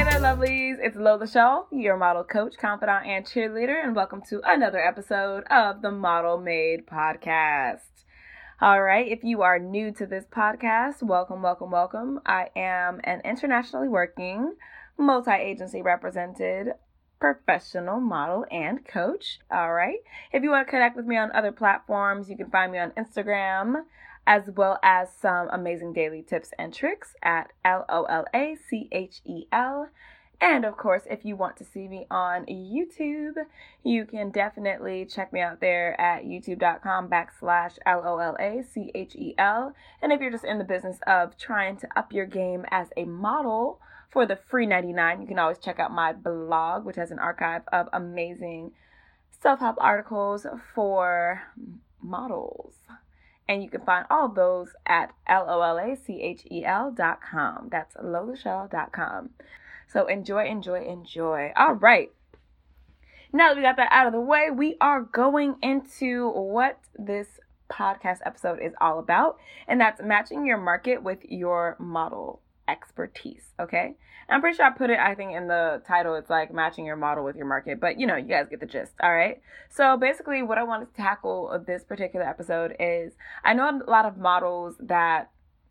Hey there, lovelies. It's Lola Chél, your model coach, confidant, and cheerleader, and welcome to another episode of the Model Made Podcast. All right, if you are new to this podcast, welcome, welcome, welcome. I am an internationally working, multi agency represented professional model and coach. All right, if you want to connect with me on other platforms, you can find me on Instagram as well as some amazing daily tips and tricks at L O L A C H E L. And of course, if you want to see me on YouTube, you can definitely check me out there at youtube.com backslash L O L A C H E L. And if you're just in the business of trying to up your game as a model for the free 99, you can always check out my blog, which has an archive of amazing self help articles for models. And you can find all of those at L-O-L-A-C-H-E-L dot com. That's dot com. So enjoy, enjoy, enjoy. All right. Now that we got that out of the way, we are going into what this podcast episode is all about, and that's matching your market with your model expertise. Okay. I'm pretty sure I put it, I think, in the title. It's like matching your model with your market, but you know, you guys get the gist. All right. So basically, what I wanted to tackle of this particular episode is I know a lot of models that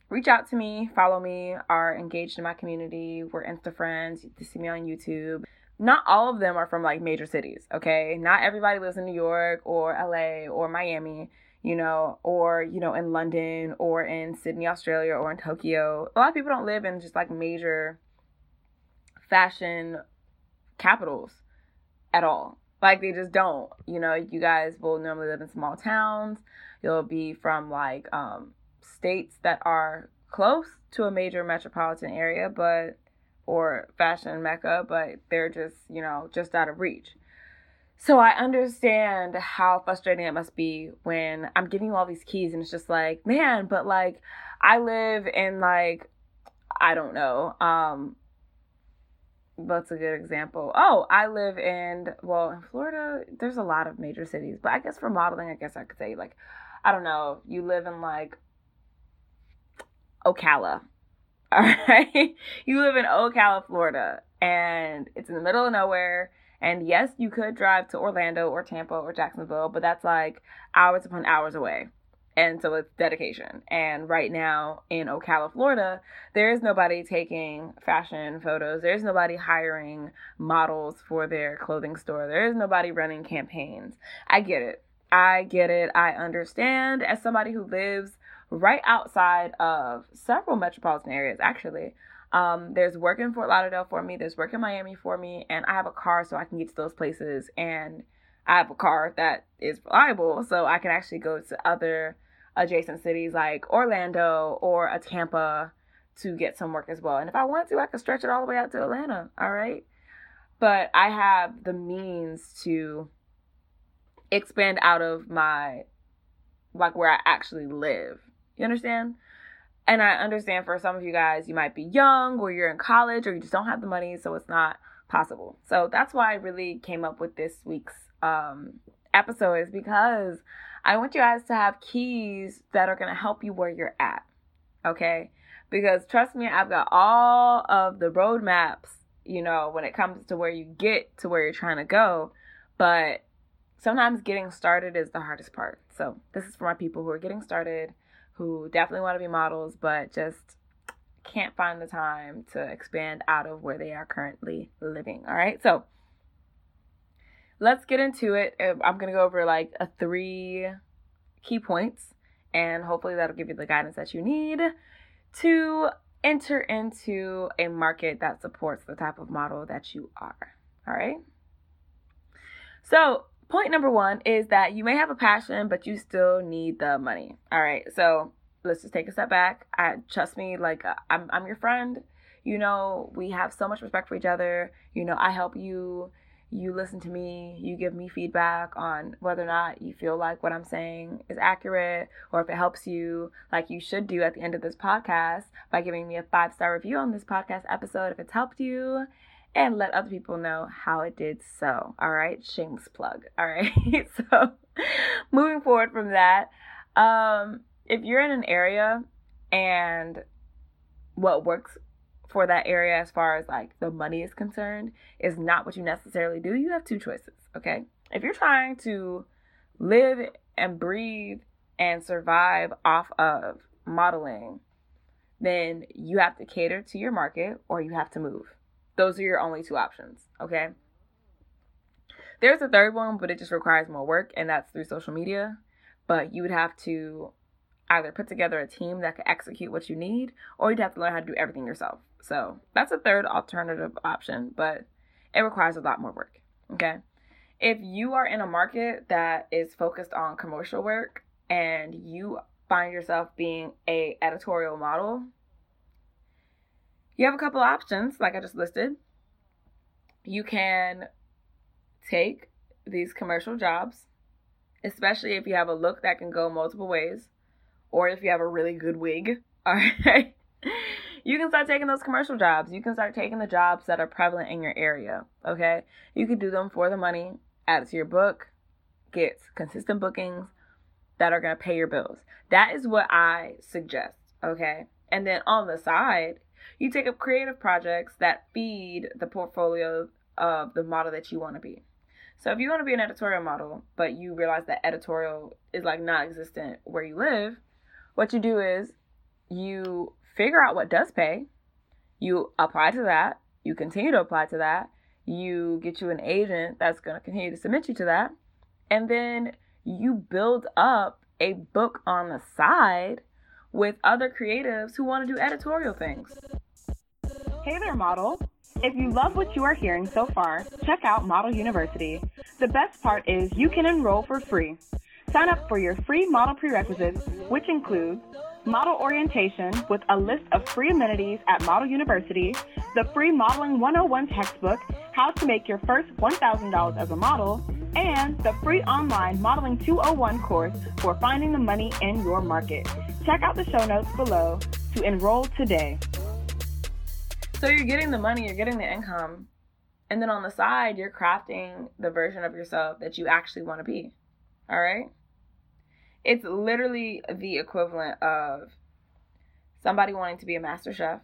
reach out to me, follow me, are engaged in my community, we're Insta friends, you see me on YouTube. Not all of them are from like major cities, okay? Not everybody lives in New York or LA or Miami you know, or, you know, in London or in Sydney, Australia or in Tokyo. A lot of people don't live in just like major fashion capitals at all. Like they just don't. You know, you guys will normally live in small towns. You'll be from like um states that are close to a major metropolitan area, but or fashion mecca, but they're just, you know, just out of reach. So I understand how frustrating it must be when I'm giving you all these keys and it's just like, man, but like I live in like I don't know. Um what's a good example? Oh, I live in well, in Florida, there's a lot of major cities, but I guess for modeling, I guess I could say like I don't know, you live in like Ocala. All right? you live in Ocala, Florida, and it's in the middle of nowhere and yes, you could drive to Orlando or Tampa or Jacksonville, but that's like hours upon hours away. And so it's dedication. And right now in Ocala, Florida, there is nobody taking fashion photos. There's nobody hiring models for their clothing store. There is nobody running campaigns. I get it. I get it. I understand as somebody who lives right outside of several metropolitan areas, actually. Um, there's work in Fort Lauderdale for me, there's work in Miami for me, and I have a car so I can get to those places. And I have a car that is reliable, so I can actually go to other adjacent cities like Orlando or a Tampa to get some work as well. And if I want to, I could stretch it all the way out to Atlanta. All right. But I have the means to expand out of my, like where I actually live. You understand? And I understand for some of you guys, you might be young or you're in college or you just don't have the money, so it's not possible. So that's why I really came up with this week's um, episode, is because I want you guys to have keys that are going to help you where you're at. Okay? Because trust me, I've got all of the roadmaps, you know, when it comes to where you get to where you're trying to go. But sometimes getting started is the hardest part. So this is for my people who are getting started who definitely want to be models, but just can't find the time to expand out of where they are currently living. All right. So let's get into it. Uh, I'm to go over like a three key points, and hopefully that'll give you the guidance that you need to enter into a market that supports the type of model that you are. All right. So, point number one is that you may have a passion, but you still need the money. All right. So let's just take a step back. I trust me, like uh, I'm, I'm your friend. You know, we have so much respect for each other. You know, I help you. you listen to me, you give me feedback on whether or not you feel like what I'm saying is accurate or if it helps you, like you should do at the end of this podcast by giving me a five star review on this podcast episode if it's helped you and let other people know how it did so. All right, shameless plug. All right, so moving forward from that, um, if you're in an area and what works for that area as far as like the money is concerned is not what you necessarily do, you have two choices, okay? If you're trying to live and breathe and survive off of modeling, then you have to cater to your market or you have to move. Those are your only two options, okay? There's a third one, but it just requires more work, and that's through social media. But you would have to either put together a team that could execute what you need, or you'd have to learn how to do everything yourself. So that's a third alternative option, but it requires a lot more work. Okay. If you are in a market that is focused on commercial work and you find yourself being a editorial model, you have a couple options like I just listed. You can take these commercial jobs, especially if you have a look that can go multiple ways or if you have a really good wig. All right. you can start taking those commercial jobs. You can start taking the jobs that are prevalent in your area. Okay. You can do them for the money, add it to your book, get consistent bookings that are going to pay your bills. That is what I suggest. Okay. And then on the side, you take up creative projects that feed the portfolio of the model that you want to be. So if you want to be an editorial model, but you realize that editorial is like non existent where you live, what you do is you figure out what does pay, you apply to that, you continue to apply to that, you get you an agent that's going to continue to submit you to that, and then you build up a book on the side with other creatives who want to do editorial things. Hey there, model. If you love what you are hearing so far, check out Model University. The best part is you can enroll for free. Sign up for your free model prerequisites, which include model orientation with a list of free amenities at Model University, the free Modeling 101 textbook, how to make your first $1,000 as a model, and the free online Modeling 201 course for finding the money in your market. Check out the show notes below to enroll today. So you're getting the money, you're getting the income, and then on the side, you're crafting the version of yourself that you actually want to be. All right? It's literally the equivalent of somebody wanting to be a master chef,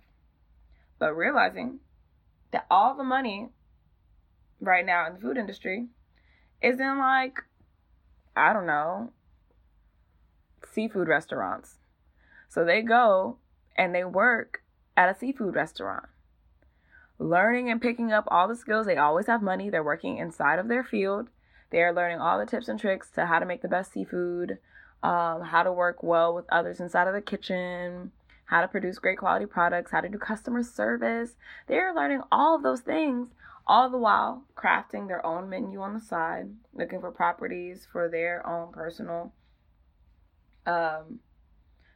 but realizing that all the money right now in the food industry is in like, I don't know, seafood restaurants. So they go and they work at a seafood restaurant, learning and picking up all the skills. They always have money. They're working inside of their field. They are learning all the tips and tricks to how to make the best seafood, um, how to work well with others inside of the kitchen, how to produce great quality products, how to do customer service. They're learning all of those things, all the while crafting their own menu on the side, looking for properties for their own personal um,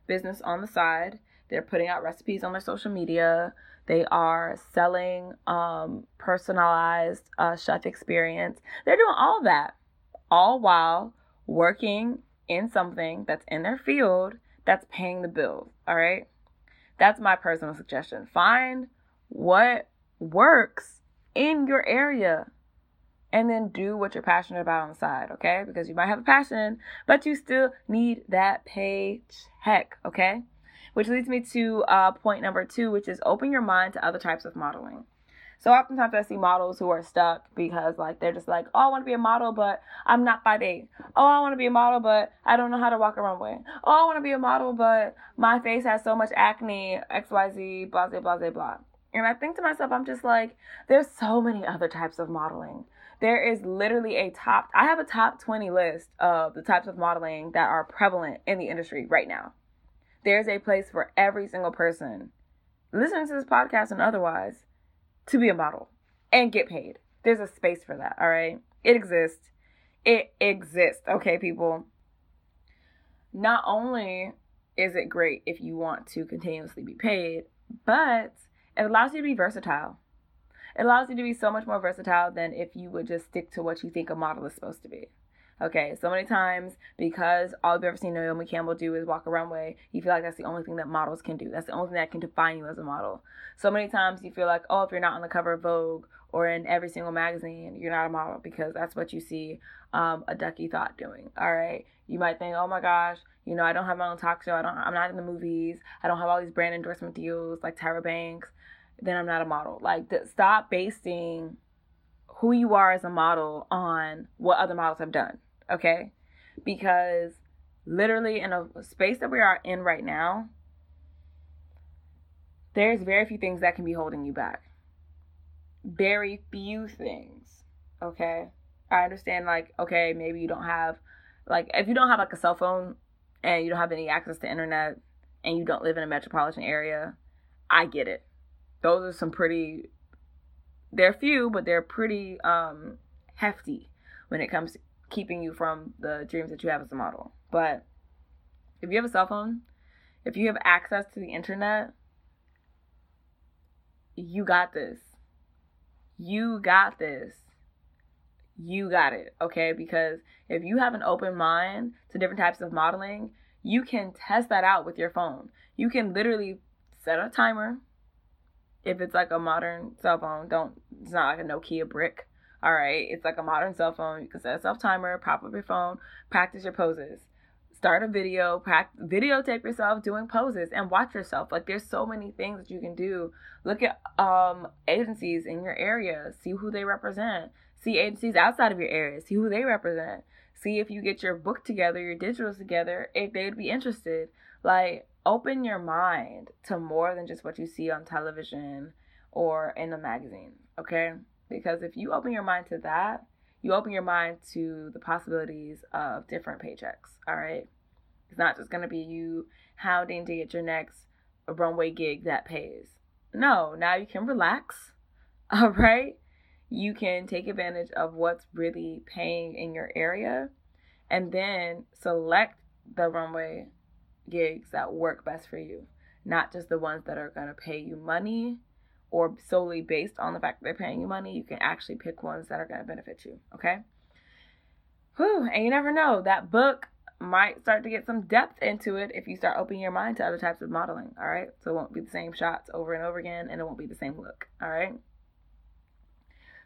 business on the side. They're putting out recipes on their social media. They are selling um, personalized uh, chef experience. They're doing all that, all while working in something that's in their field that's paying the bills. All right. That's my personal suggestion. Find what works in your area and then do what you're passionate about on the side, okay? Because you might have a passion, but you still need that paycheck, okay? Which leads me to uh, point number two, which is open your mind to other types of modeling. So oftentimes I see models who are stuck because like they're just like, oh, I want to be a model, but I'm not 5'8". Oh, I want to be a model, but I don't know how to walk a runway. Oh, I want to be a model, but my face has so much acne, X, Y, Z, blah, blah, blah, blah, blah. And I think to myself, I'm just like, there's so many other types of modeling. There is literally a top, I have a top 20 list of the types of modeling that are prevalent in the industry right now. There's a place for every single person listening to this podcast and otherwise to be a model and get paid. There's a space for that, all right? It exists. It exists, okay, people? Not only is it great if you want to continuously be paid, but it allows you to be versatile. It allows you to be so much more versatile than if you would just stick to what you think a model is supposed to be. Okay, so many times because all you've ever seen Naomi Campbell do is walk a runway, you feel like that's the only thing that models can do. That's the only thing that can define you as a model. So many times you feel like, oh, if you're not on the cover of Vogue or in every single magazine, you're not a model because that's what you see um, a Duckie Thot doing. All right, you might think, oh my gosh, you know, I don't have my own talk show. I don't. I'm not in the movies. I don't have all these brand endorsement deals like Tyra Banks. Then I'm not a model. Like, th- stop basing who you are as a model on what other models have done okay? Because literally in a space that we are in right now, there's very few things that can be holding you back. Very few things, okay? I understand, like, okay, maybe you don't have, like, if you don't have, like, a cell phone and you don't have any access to internet and you don't live in a metropolitan area, I get it. Those are some pretty, they're few, but they're pretty um, hefty when it comes to keeping you from the dreams that you have as a model. But if you have a cell phone, if you have access to the internet, you got this. You got this. You got it, okay? Because if you have an open mind to different types of modeling, you can test that out with your phone. You can literally set a timer. If it's like a modern cell phone, don't it's not like a Nokia brick all right, it's like a modern cell phone. You can set a self timer, pop up your phone, practice your poses. Start a video, practice, videotape yourself doing poses and watch yourself. Like there's so many things that you can do. Look at um agencies in your area, see who they represent. See agencies outside of your area, see who they represent. See if you get your book together, your digitals together, if they'd be interested. Like open your mind to more than just what you see on television or in a magazine, okay? Because if you open your mind to that, you open your mind to the possibilities of different paychecks. All right. It's not just to be you hounding to get your next runway gig that pays. No, now you can relax. All right. You can take advantage of what's really paying in your area and then select the runway gigs that work best for you, not just the ones that are going to pay you money or solely based on the fact that they're paying you money, you can actually pick ones that are going to benefit you. Okay. Whew, and you never know. That book might start to get some depth into it if you start opening your mind to other types of modeling. All right. So it won't be the same shots over and over again, and it won't be the same look. All right.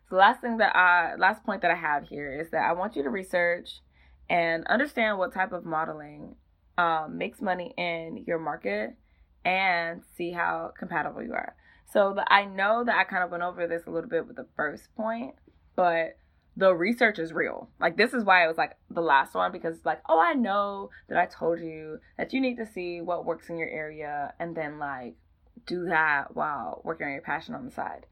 So last thing that I last point that I have here is that I want you to research and understand what type of modeling um, makes money in your market and see how compatible you are. So the, I know that I kind of went over this a little bit with the first point, but the research is real. Like this is why it was like the last one because like, oh, I know that I told you that you need to see what works in your area and then like do that while working on your passion on the side.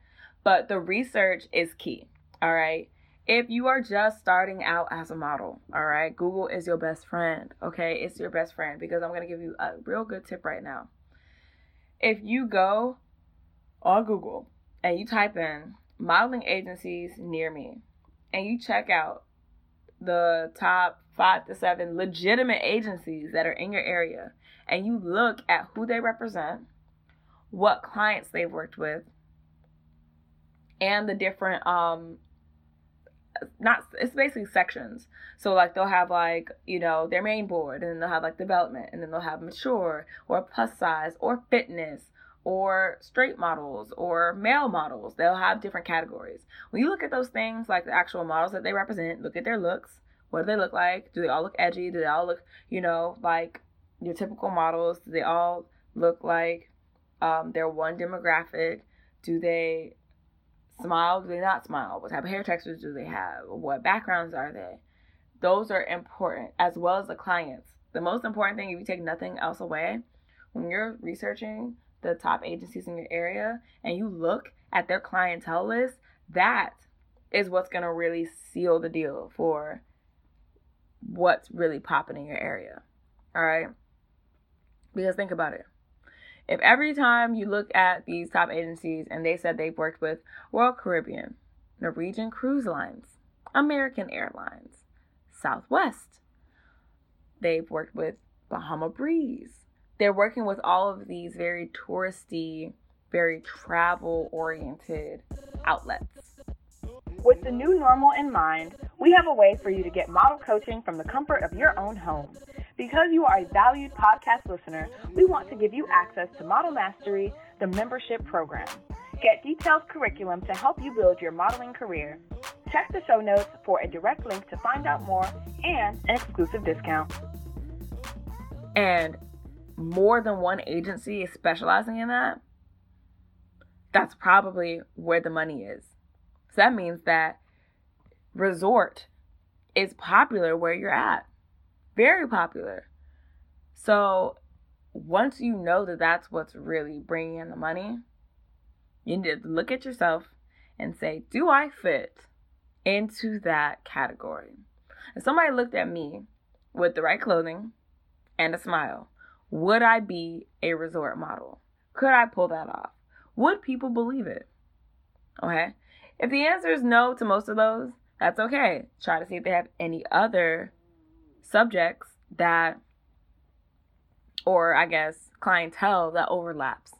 But the research is key. All right. If you are just starting out as a model, all right, Google is your best friend. Okay, it's your best friend because I'm going to give you a real good tip right now. If you go on Google and you type in modeling agencies near me and you check out the top five to seven legitimate agencies that are in your area and you look at who they represent, what clients they've worked with, and the different um not it's basically sections. So like they'll have like, you know, their main board and then they'll have like development and then they'll have mature or plus size or fitness or straight models or male models. They'll have different categories. When you look at those things, like the actual models that they represent, look at their looks. What do they look like? Do they all look edgy? Do they all look, you know, like your typical models? Do they all look like um, they're one demographic? Do they smile? Do they not smile? What type of hair textures do they have? What backgrounds are they? Those are important as well as the clients. The most important thing, if you take nothing else away, when you're researching the top agencies in your area and you look at their clientele list, that is what's going to really seal the deal for what's really popping in your area. All right? Because think about it. If every time you look at these top agencies and they said they've worked with Royal Caribbean, Norwegian Cruise Lines, American Airlines, Southwest, they've worked with Bahama Breeze, they're working with all of these very touristy very travel oriented outlets. With the new normal in mind, we have a way for you to get model coaching from the comfort of your own home. Because you are a valued podcast listener, we want to give you access to Model Mastery, the membership program. Get detailed curriculum to help you build your modeling career. Check the show notes for a direct link to find out more and an exclusive discount. And more than one agency is specializing in that, that's probably where the money is. So that means that resort is popular where you're at. Very popular. So once you know that that's what's really bringing in the money, you need to look at yourself and say, do I fit into that category? If somebody looked at me with the right clothing and a smile, would I be a resort model? Could I pull that off? Would people believe it? Okay. If the answer is no to most of those, that's okay. Try to see if they have any other subjects that, or I guess clientele that overlaps,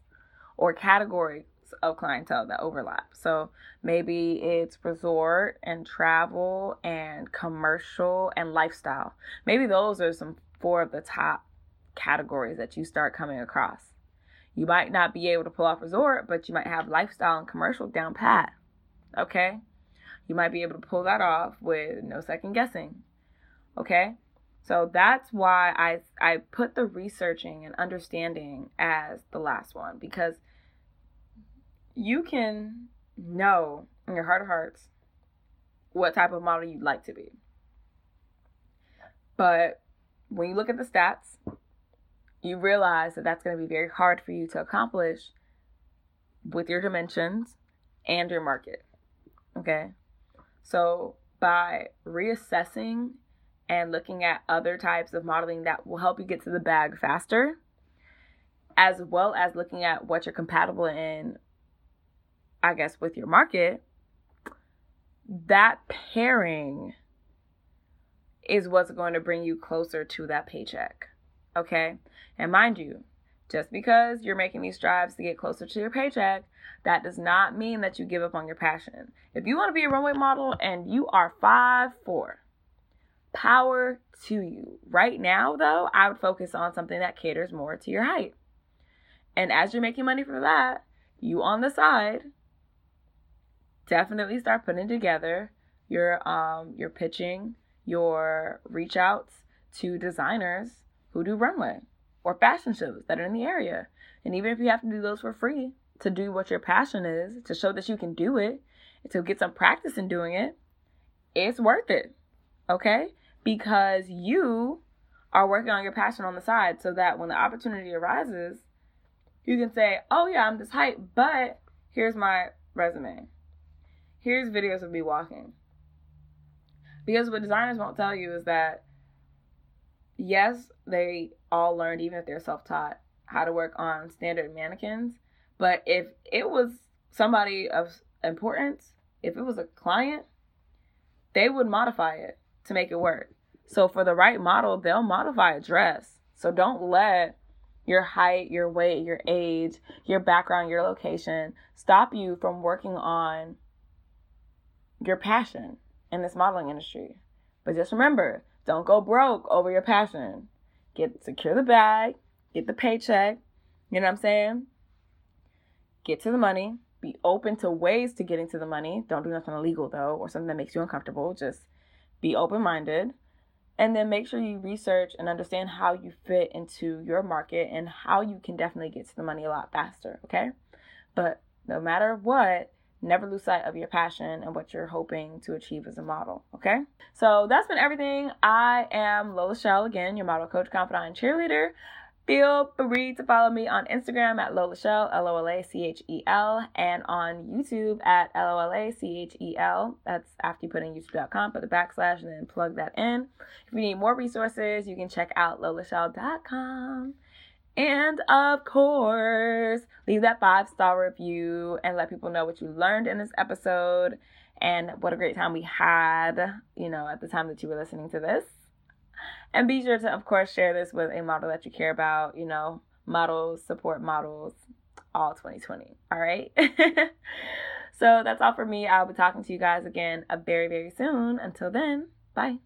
or categories of clientele that overlap. So maybe it's resort and travel and commercial and lifestyle. Maybe those are some four of the top categories that you start coming across. You might not be able to pull off resort, but you might have lifestyle and commercial down pat. Okay? You might be able to pull that off with no second guessing. Okay? So that's why I I put the researching and understanding as the last one because you can know in your heart of hearts what type of model you'd like to be. But when you look at the stats, you realize that that's going to be very hard for you to accomplish with your dimensions and your market. Okay. So by reassessing and looking at other types of modeling that will help you get to the bag faster, as well as looking at what you're compatible in, I guess, with your market, that pairing is what's going to bring you closer to that paycheck. Okay. And mind you, just because you're making these strives to get closer to your paycheck, that does not mean that you give up on your passion. If you want to be a runway model and you are five four, power to you. Right now, though, I would focus on something that caters more to your height. And as you're making money for that, you on the side definitely start putting together your um your pitching, your reach outs to designers who do runway or fashion shows that are in the area. And even if you have to do those for free to do what your passion is, to show that you can do it, to get some practice in doing it, it's worth it. Okay? Because you are working on your passion on the side so that when the opportunity arises, you can say, oh yeah, I'm this height, but here's my resume. Here's videos of me walking. Because what designers won't tell you is that yes, they all learned, even if they're self taught, how to work on standard mannequins. But if it was somebody of importance, if it was a client, they would modify it to make it work. So for the right model, they'll modify a dress. So don't let your height, your weight, your age, your background, your location stop you from working on your passion in this modeling industry. But just remember, don't go broke over your passion. Get secure the bag, get the paycheck. You know what I'm saying? Get to the money. Be open to ways to getting to the money. Don't do nothing illegal though, or something that makes you uncomfortable. Just be open minded. And then make sure you research and understand how you fit into your market and how you can definitely get to the money a lot faster. Okay. But no matter what, never lose sight of your passion and what you're hoping to achieve as a model. Okay. So that's been everything. I am Lola Chél again, your model coach, confidant, and cheerleader. Feel free to follow me on Instagram at Lola Chél, L O L A C H E L, and on YouTube at L O L A C H E L. That's after you put in youtube.com, put the backslash, and then plug that in. If you need more resources, you can check out lolachel.com. And of course, leave that five star review and let people know what you learned in this episode and what a great time we had, you know, at the time that you were listening to this. And be sure to, of course, share this with a model that you care about, you know, models support models, all 2020. All right. so that's all for me. I'll be talking to you guys again uh, very, very soon. Until then, bye.